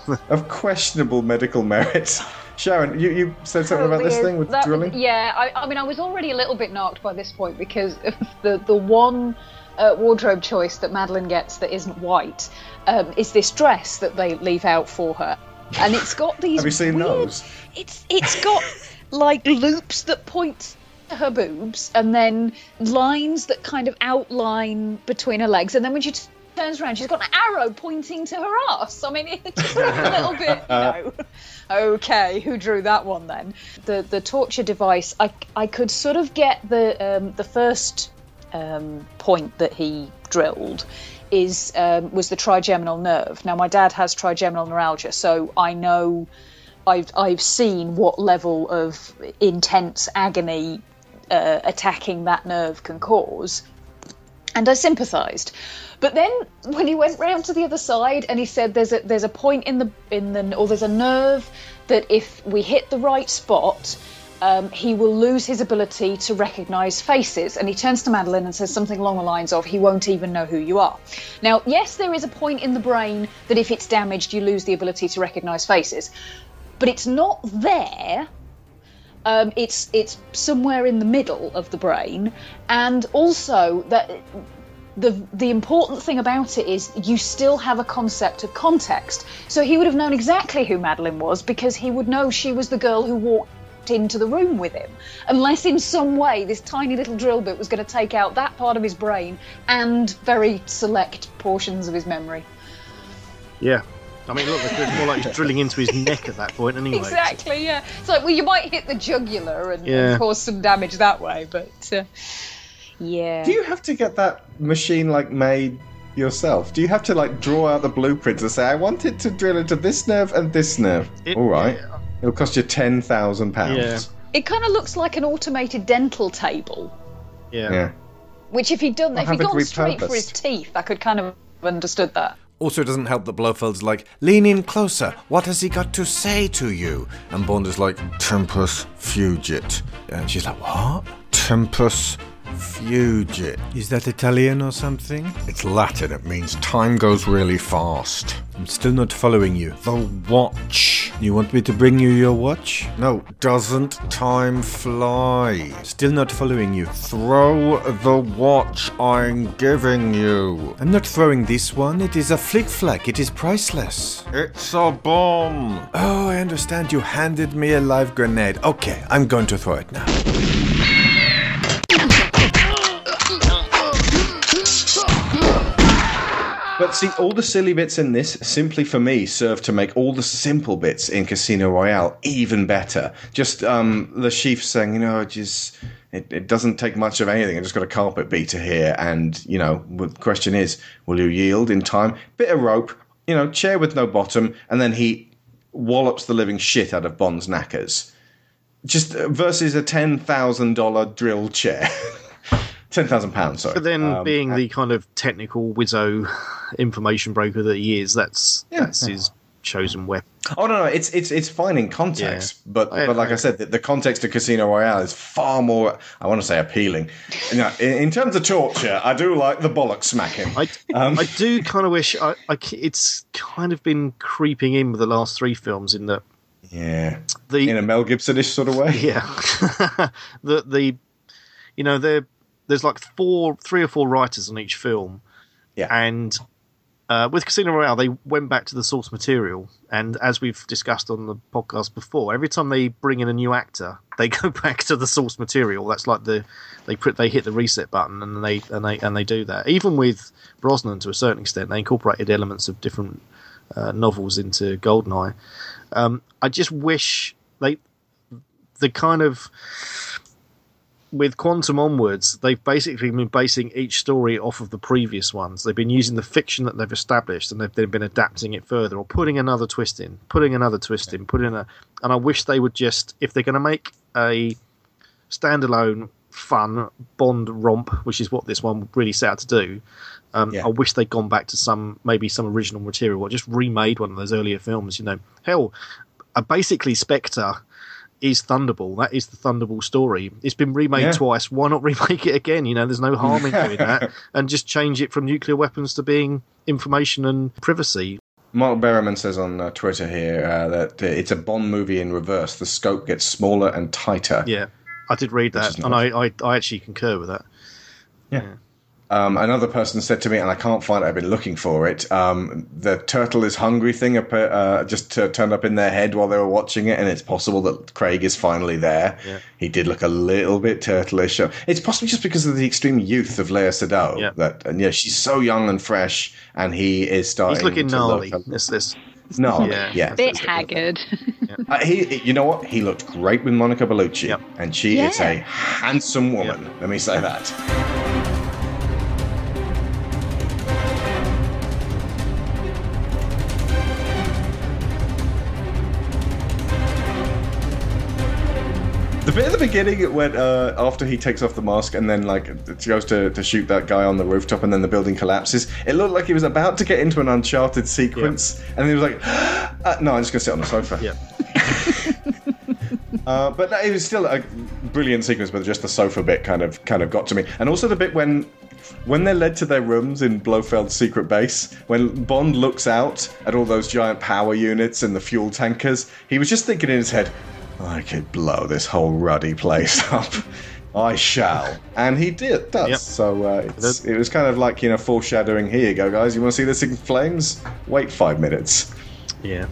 A: of questionable medical merits. Sharon, you, you said something about this thing with
J: That-
A: drilling.
J: Yeah, I, I mean, I was already a little bit knocked by this point because of the the one uh, wardrobe choice that Madeline gets that isn't white um, is this dress that they leave out for her, and it's got these.
A: Have you seen
J: weird-
A: those?
J: It's it's got like loops that point to her boobs, and then lines that kind of outline between her legs, and then when she t- turns around, she's got an arrow pointing to her ass. I mean, it's just a little bit, you know. Okay, who drew that one then? The the torture device. I, I could sort of get the um, the first um, point that he drilled is um, was the trigeminal nerve. Now my dad has trigeminal neuralgia, so I know I've I've seen what level of intense agony uh, attacking that nerve can cause, and I sympathised. But then when he went round to the other side and he said there's a there's a point in the in the or there's a nerve that if we hit the right spot, um, he will lose his ability to recognise faces. And he turns to Madeline and says something along the lines of, "He won't even know who you are." Now, yes, there is a point in the brain that if it's damaged, you lose the ability to recognise faces, but it's not there um, it's it's somewhere in the middle of the brain, and also that the the important thing about it is you still have a concept of context. So he would have known exactly who Madeline was because he would know she was the girl who walked into the room with him, unless in some way this tiny little drill bit was going to take out that part of his brain and very select portions of his memory.
K: Yeah. I mean, look, it's more like he's drilling into his neck at that point anyway.
J: Exactly, yeah. It's like, well, you might hit the jugular and,
K: Yeah.
J: and cause some damage that way, but uh, yeah.
A: Do you have to get that machine like made yourself? Do you have to like draw out the blueprints and say, "I want it to drill into this nerve and this nerve"? All right, it'll cost you ten thousand pounds.
J: It kind of looks like an automated dental table.
K: Yeah.
A: Yeah.
J: Which, if he'd done,
M: I'll
J: if he'd
M: have it
J: gone straight for
M: repurposed.
J: his teeth, I could kind of have understood that.
M: Also, it doesn't help that Blofeld's like, lean in closer. What has he got to say to you? And Bond is like, tempus fugit. And she's like, what? Tempus fugit. Is that Italian or something? It's Latin. It means time goes really fast. I'm still not following you. The watch. You want me to bring you your watch? No, doesn't time fly? Still not following you. Throw the watch I'm giving you. I'm not throwing this one. It is a Flik Flak. It is priceless. It's a bomb. Oh, I understand. You handed me a live grenade. Okay, I'm going to throw it now.
A: But see, all the silly bits in this simply for me serve to make all the simple bits in Casino Royale even better. Just um, the chief saying, you know, it just it, it doesn't take much of anything. I just got a carpet beater here, and you know, the question is, will you yield in time? Bit of rope, you know, chair with no bottom, and then he wallops the living shit out of Bond's knackers. Just uh, versus a ten thousand dollar drill chair. Ten thousand pounds, sorry.
K: But then,
A: Um,
K: being the kind of technical wizzo information broker that he is, that's that's his chosen weapon.
A: Oh no, no, it's it's it's fine in context, but
K: I-
A: but like I said, the, the context of Casino Royale is far more. I want to say appealing. You know, in, in terms of torture, I do like the bollock smacking.
K: I,
A: Um,
K: I do kind of wish I, I it's kind of been creeping in with the last three films in that
A: Yeah.
K: The
A: in a Mel Gibsonish sort of way.
K: Yeah. the the you know there there's like four three or four writers on each film.
A: Yeah.
K: And uh, with Casino Royale, they went back to the source material, and as we've discussed on the podcast before, every time they bring in a new actor, they go back to the source material. That's like the they put they hit the reset button, and they and they and they do that. Even with Brosnan, to a certain extent, they incorporated elements of different uh, novels into Goldeneye. Um, I just wish they the kind of with Quantum onwards, they've basically been basing each story off of the previous ones. They've been using the fiction that they've established, and they've then been adapting it further, or putting another twist in, putting another twist in, putting a. And I wish they would just, if they're going to make a standalone, fun Bond romp, which is what this one really set out to do. Um, I wish they'd gone back to some maybe some original material, or just remade one of those earlier films. You know, hell, basically Spectre is Thunderball. That is the Thunderball story. It's been remade
A: Yeah.
K: twice. Why not remake it again? You know, there's no harm in doing that, and just change it from nuclear weapons to being information and privacy.
A: Mark Berriman says on uh, Twitter here uh, that uh, it's a Bond movie in reverse. The scope gets smaller and tighter.
K: Yeah, I did read that, and. I, I I actually concur with that.
A: Um, another person said to me, and I can't find it, I've been looking for it. Um, the turtle is hungry thing uh, just uh, turned up in their head while they were watching it, and it's possible that Craig is finally there.
K: Yeah.
A: He did look a little bit turtleish. It's possibly just because of the extreme youth of Léa Seydoux.
K: Yeah.
A: That and yeah, she's so young and fresh, and he is starting.
K: He's looking
A: to
K: gnarly.
A: Look,
K: This this
A: gnarly.
K: Yeah.
A: Yeah.
J: Bit haggard.
A: Uh, he, you know what? He looked great with Monica Bellucci, and she is a handsome woman. Let me say that. The bit at the beginning when uh, after he takes off the mask and then like it goes to, to shoot that guy on the rooftop and then the building collapses, it looked like he was about to get into an Uncharted sequence, and he was like, uh, "No, I'm just gonna sit on the sofa."
K: Yeah.
A: Uh, but that, it was still a brilliant sequence, but just the sofa bit kind of kind of got to me, and also the bit when when they're led to their rooms in Blofeld's secret base, when Bond looks out at all those giant power units and the fuel tankers, he was just thinking in his head, "I could blow this whole ruddy place up." I shall, and he did. Does
K: Yep.
A: so. Uh, it's, it was kind of like you know foreshadowing. Here you go, guys. You want to see this in flames? Wait five minutes.
K: Yeah.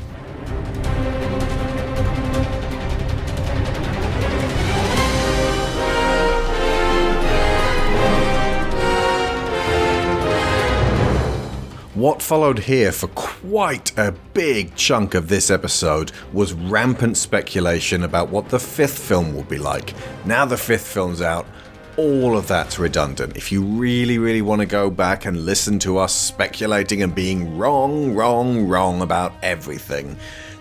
M: What followed here for quite a big chunk of this episode was rampant speculation about what the fifth film will be like. Now the fifth film's out, all of that's redundant. If you really, really want to go back and listen to us speculating and being wrong, wrong, wrong about everything,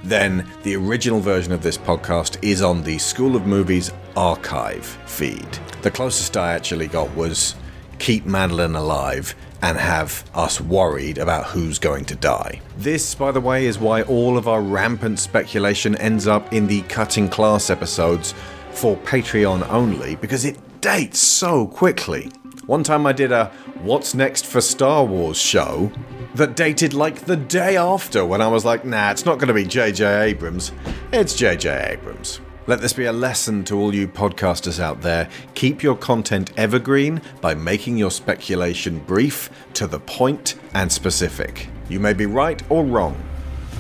M: then the original version of this podcast is on the School of Movies archive feed. The closest I actually got was keep Madeline alive and have us worried about who's going to die. This, by the way, is why all of our rampant speculation ends up in the cutting class episodes for Patreon only, because it dates so quickly. One time I did a What's Next for Star Wars show that dated like the day after when I was like, nah, it's not going to be J.J. Abrams. It's J.J. Abrams. Let this be a lesson to all you podcasters out there. Keep your content evergreen by making your speculation brief, to the point, and specific. You may be right or wrong,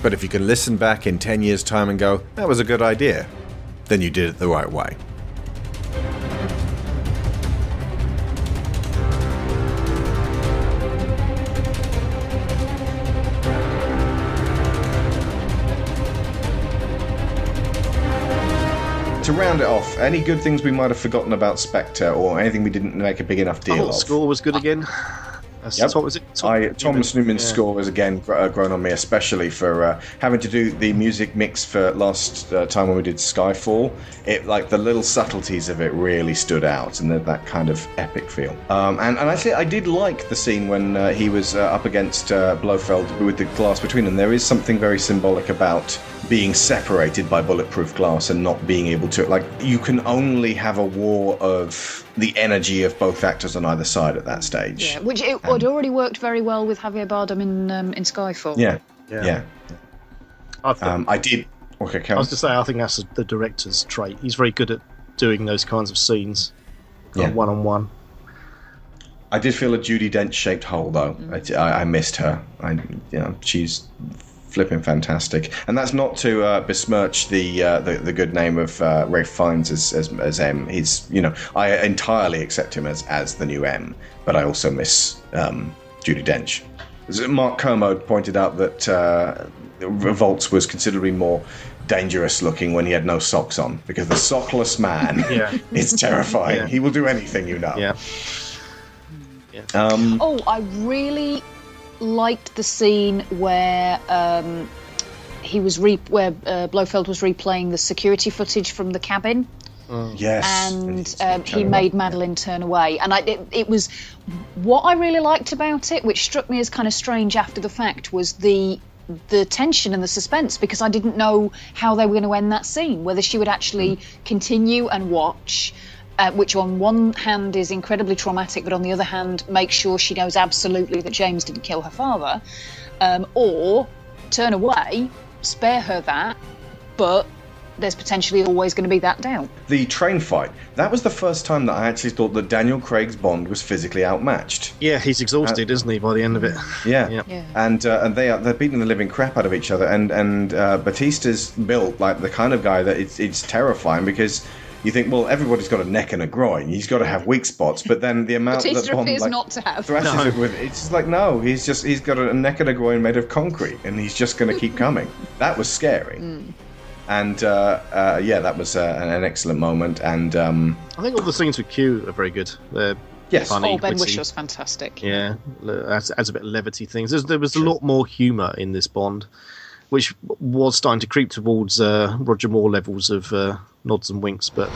M: but if you can listen back in 10 years' time and go, that was a good idea, then you did it the right way.
A: To round it off, any good things we might have forgotten about Spectre, or anything we didn't make a big enough deal
K: thought
A: of?
K: the score was good again. That's,
A: Yep.
K: What was it?
A: I, Thomas Newman's
K: Yeah.
A: score has again uh, grown on me, especially for uh, having to do the music mix for last uh, time when we did Skyfall. It like the little subtleties of it really stood out, and that- that kind of epic feel. Um, and, and actually, I did like the scene when uh, he was uh, up against uh, Blofeld with the glass between them. There is something very symbolic about being separated by bulletproof glass and not being able to like you can only have a war of the energy of both actors on either side at that stage.
J: Yeah, which it had already worked very well with Javier Bardem in um, in Skyfall.
A: Yeah,
K: Yeah.
A: yeah.
K: I thought,
A: Um, I did. Okay,
K: I was to say, I think that's the director's trait. He's very good at doing those kinds of scenes,
A: Yeah.
K: one on one.
A: I did feel a Judi Dench shaped hole though. I, I, I missed her. I, you know, she's flipping fantastic, and that's not to uh, besmirch the, uh, the the good name of uh, Ralph Fiennes as, as as M. He's you know I entirely accept him as as the new M, but I also miss um, Judi Dench. Mark Kermode pointed out that uh, Revolts was considerably more dangerous looking when he had no socks on because the sockless man
K: Yeah.
A: is terrifying.
K: Yeah.
A: He will do anything, you know.
K: Yeah.
A: Um,
J: Oh, I really liked the scene where um, he was re- where uh, Blofeld was replaying the security footage from the cabin.
A: Yes.
J: and um, he
A: turn
J: made Madeline turn away. And I, it, it was what I really liked about it, which struck me as kind of strange after the fact, was the the tension and the suspense because I didn't know how they were going to end that scene. Whether she would actually continue and watch. Uh, which on one hand is incredibly traumatic, but on the other hand makes sure she knows absolutely that James didn't kill her father, um, or turn away, spare her that, but there's potentially always going to be that doubt.
A: the train fight. That was the first time that I actually thought that Daniel Craig's Bond was physically outmatched.
K: Yeah, he's exhausted, isn't he, by the end of it?
A: Yeah,
K: Yeah.
J: Yeah.
A: and uh, and they are they're beating the living crap out of each other. And and uh, Batista's built like the kind of guy that it's it's terrifying because. You think, well, everybody's got a neck and a groin. He's got to have weak spots, but then the amount that Bond
J: appears
A: like,
J: not to have.
A: thrashes
K: No.
A: it with, it's just like no, he's just he's got a neck and a groin made of concrete, and he's just going to keep coming. That was scary, and uh, uh, yeah, that was uh, an, an excellent moment. And um,
K: I think all the scenes with Q are very good. They're
A: Yes.
K: funny,
J: oh, Ben
K: witty.
J: Whishaw was fantastic.
K: Yeah, adds, adds a bit of levity things. There's, there was a lot more humour in this Bond, which was starting to creep towards uh, Roger Moore levels of uh, nods and winks. But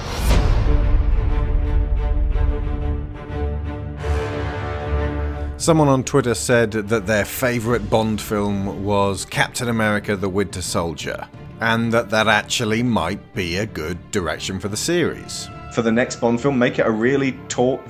M: Someone on Twitter said that their favourite Bond film was Captain America the Winter Soldier, and that that actually might be a good direction for the series.
A: for the next Bond film, make it a really taut,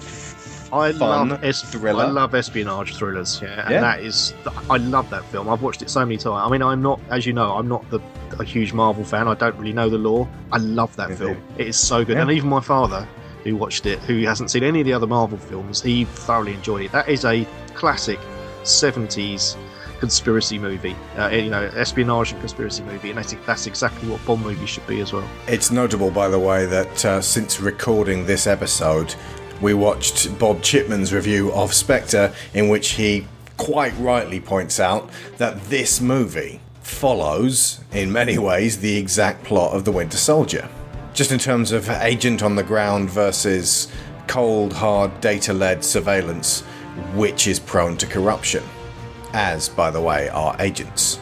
K: I
A: fun
K: love es-
A: thriller.
K: I love espionage thrillers. Yeah, and
A: Yeah.
K: that is I love that film. I've watched it so many times. I mean, I'm not, as you know, I'm not the a huge Marvel fan. I don't really know the lore. I love that
A: Me
K: film. It is so good.
A: Yeah.
K: And even my father, who watched it, who hasn't seen any of the other Marvel films, he thoroughly enjoyed it. That is a classic 70s conspiracy movie. Uh, you know, espionage and conspiracy movie, and I think that's exactly what Bond movies should be as well.
M: It's notable, by the way, that uh, since recording this episode, we watched Bob Chipman's review of Spectre, in which he quite rightly points out that this movie follows, in many ways, the exact plot of The Winter Soldier. Just in terms of agent on the ground versus cold, hard, data led surveillance, which is prone to corruption. As, by the way, are agents.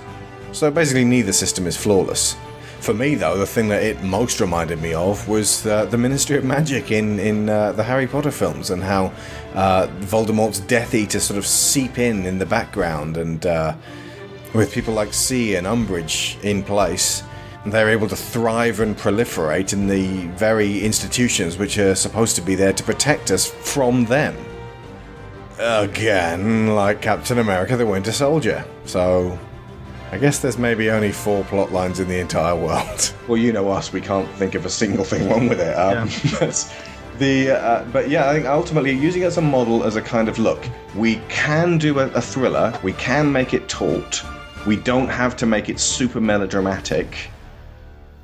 M: So basically, neither system is flawless. For me, though, the thing that it most reminded me of was uh, the Ministry of Magic in in uh, the Harry Potter films, and how uh, Voldemort's Death Eater sort of seep in in the background, and uh, with people like C and Umbridge in place, they're able to thrive and proliferate in the very institutions which are supposed to be there to protect us from them. Again, like Captain America the Winter Soldier. So, I guess there's maybe only four plot lines in the entire world.
A: Well, you know us; we can't think of a single thing wrong with it. Um, but the uh, but yeah, I think ultimately using it as a model, as a kind of look, we can do a, a thriller. We can make it taut. We don't have to make it super melodramatic.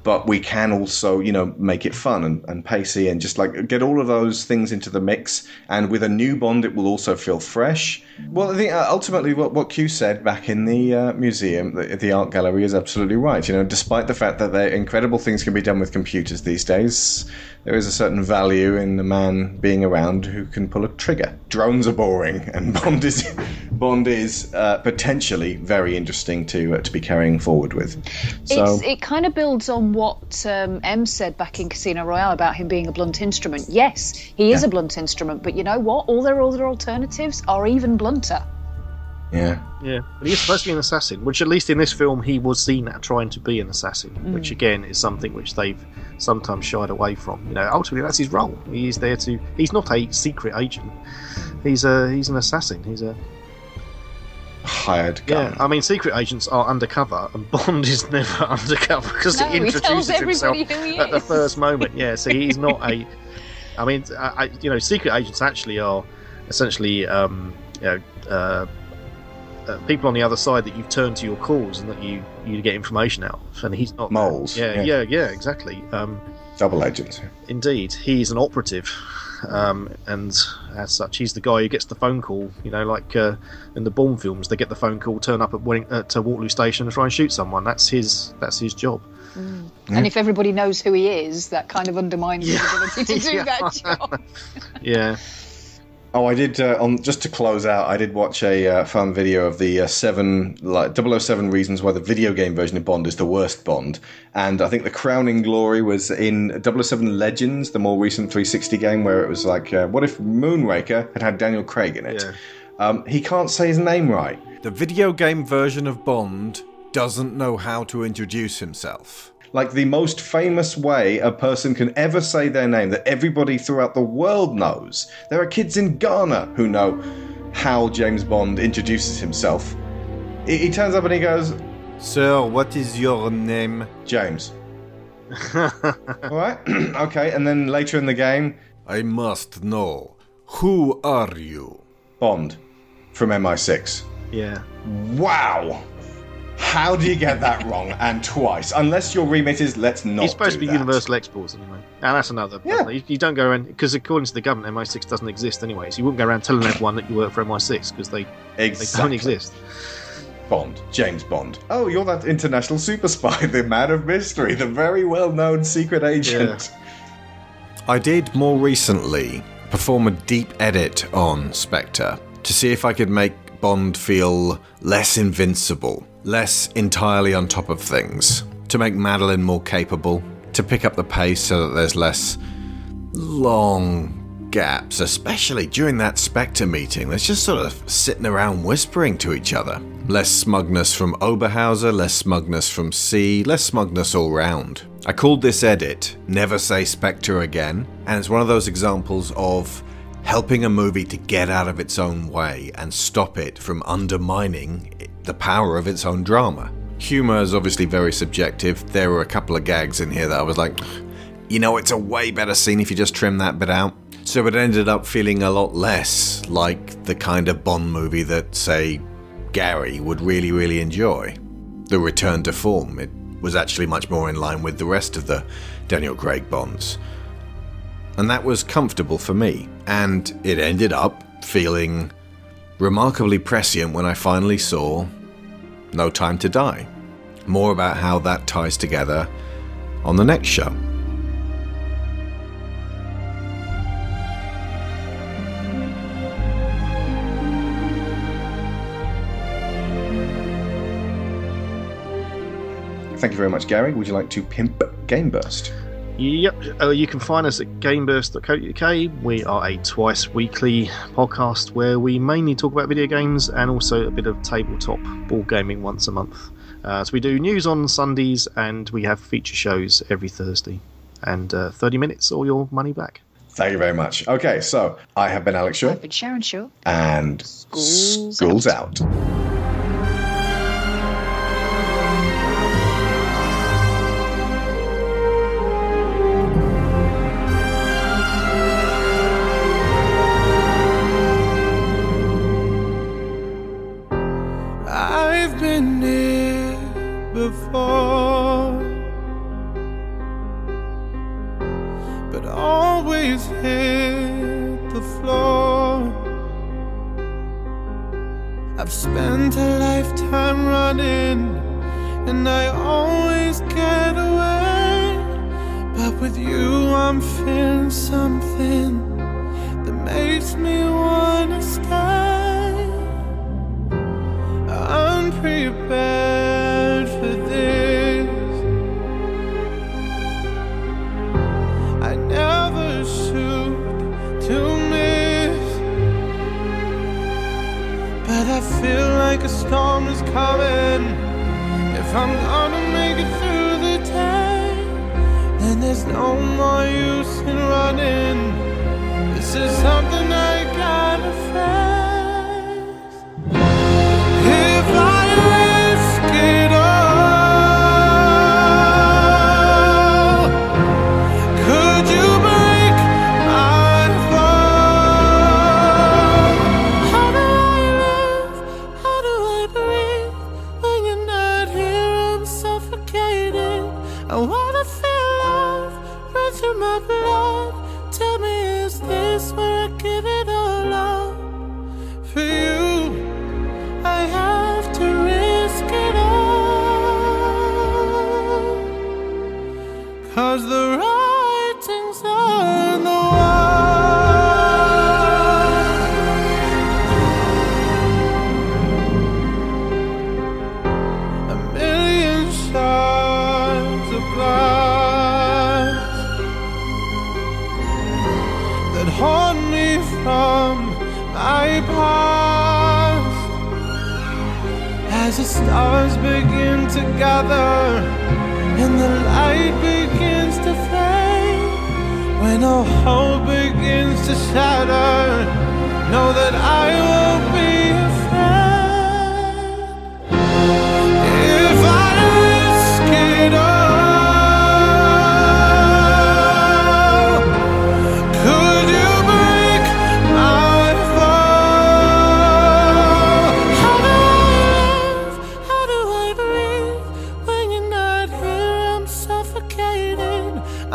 A: But we can also, you know, make it fun and, and pacey and just like get all of those things into the mix. And with a new Bond, it will also feel fresh. Well, I think uh, ultimately what, what Q said back in the uh, museum, the, the art gallery, is absolutely right. You know, despite the fact that there incredible things can be done with computers these days, there is a certain value in a man being around who can pull a trigger. Drones are boring, and Bond is Bond is uh, potentially very interesting to uh, to be carrying forward with. So
J: It's, it kind of builds on what um, M said back in Casino Royale about him being a blunt instrument. Yes, he is
A: Yeah.
J: a blunt instrument, but you know what? All their other alternatives are even blunter.
A: yeah,
K: Yeah, but he is supposed to be an assassin, which at least in this film he was seen at trying to be an assassin, which again is something which they've sometimes shied away from. You know, ultimately that's his role. He is there to. He's not a secret agent. He's a. He's an assassin. He's a.
N: hired gun.
K: Yeah, I mean, secret agents are undercover, and Bond is never undercover because
J: No,
K: he
J: he
K: introduces himself
J: he
K: at the first moment. Yeah, so he's not a. I mean, I, I, you know, secret agents actually are essentially, um, you know, uh, uh, people on the other side that you've turned to your cause and that you you get information out. of. And he's not
N: Moles,
K: Yeah,
N: yeah.
K: yeah, yeah, exactly. Um,
N: Double agents.
K: Indeed, he's an operative, um, and as such, he's the guy who gets the phone call. You know, like uh, in the Bourne films, they get the phone call, turn up at, Welling- uh, Waterloo Station, and try and shoot someone. That's his. That's his job.
J: And if everybody knows who he is, that kind of undermines his ability to do
K: Yeah.
J: that job.
K: Yeah.
N: Oh, I did. Uh, on just to close out, I did watch a uh, fun video of the uh, seven like 007 reasons why the video game version of Bond is the worst Bond, and I think the crowning glory was in 007 Legends, the more recent 360 game, where it was like, uh, what if Moonraker had had Daniel Craig in it? Um, he can't say his name right.
A: The video game version of Bond doesn't know how to introduce himself.
N: Like the most famous way a person can ever say their name that everybody throughout the world knows. There are kids in Ghana who know how James Bond introduces himself. He, he turns up and he goes,
A: Sir, what is your name?
N: James. All right, okay, and then later in the game,
A: I must know. Who are you?
N: Bond from MI6.
K: Yeah.
N: Wow! How do you get that wrong and twice? Unless your remit is let's not.
K: he's supposed to be
N: that.
K: universal exports anyway, and that's another.
N: Yeah.
K: You, you don't go around because according to the government, MI6 doesn't exist anyway. So you wouldn't go around telling everyone that you work for MI6 because they they don't exist.
N: Bond, James Bond. Oh, you're that international super spy, the man of mystery, the very well known secret agent.
A: I did more recently perform a deep edit on Spectre to see if I could make Bond feel less invincible, less entirely on top of things, to make Madeline more capable, to pick up the pace so that there's less long gaps, especially during that Spectre meeting. There's just sort of sitting around whispering to each other. Less smugness from Oberhauser, less smugness from C, less smugness all round. I called this edit Never Say Spectre Again, and it's one of those examples of helping a movie to get out of its own way and stop it from undermining the power of its own drama. Humour is obviously very subjective. There were a couple of gags in here that I was like, you know, it's a way better scene if you just trim that bit out. So it ended up feeling a lot less like the kind of Bond movie that, say, Gary would really, really enjoy. The return to form. It was actually much more in line with the rest of the Daniel Craig Bonds. And that was comfortable for me. And it ended up feeling remarkably prescient when I finally saw No Time to Die. More about how that ties together on the next show.
N: Thank you very much, Gary. Would you like to pimp Game Burst?
K: Yep, uh, you can find us at gameburst.co.uk. We are a twice weekly podcast where we mainly talk about video games and also a bit of tabletop board gaming once a month. Uh, so we do news on Sundays and we have feature shows every Thursday. And uh, 30 minutes or your money back.
N: Thank you very much. Okay, so I have been Alex Shaw,
J: I've been Sharon Shaw.
N: and
J: School's
N: School's out.
O: I've I'm gonna make it through the day, then there's no more use in running. This is something I gotta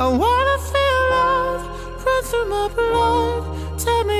O: I wanna feel love run through my blood. Tell me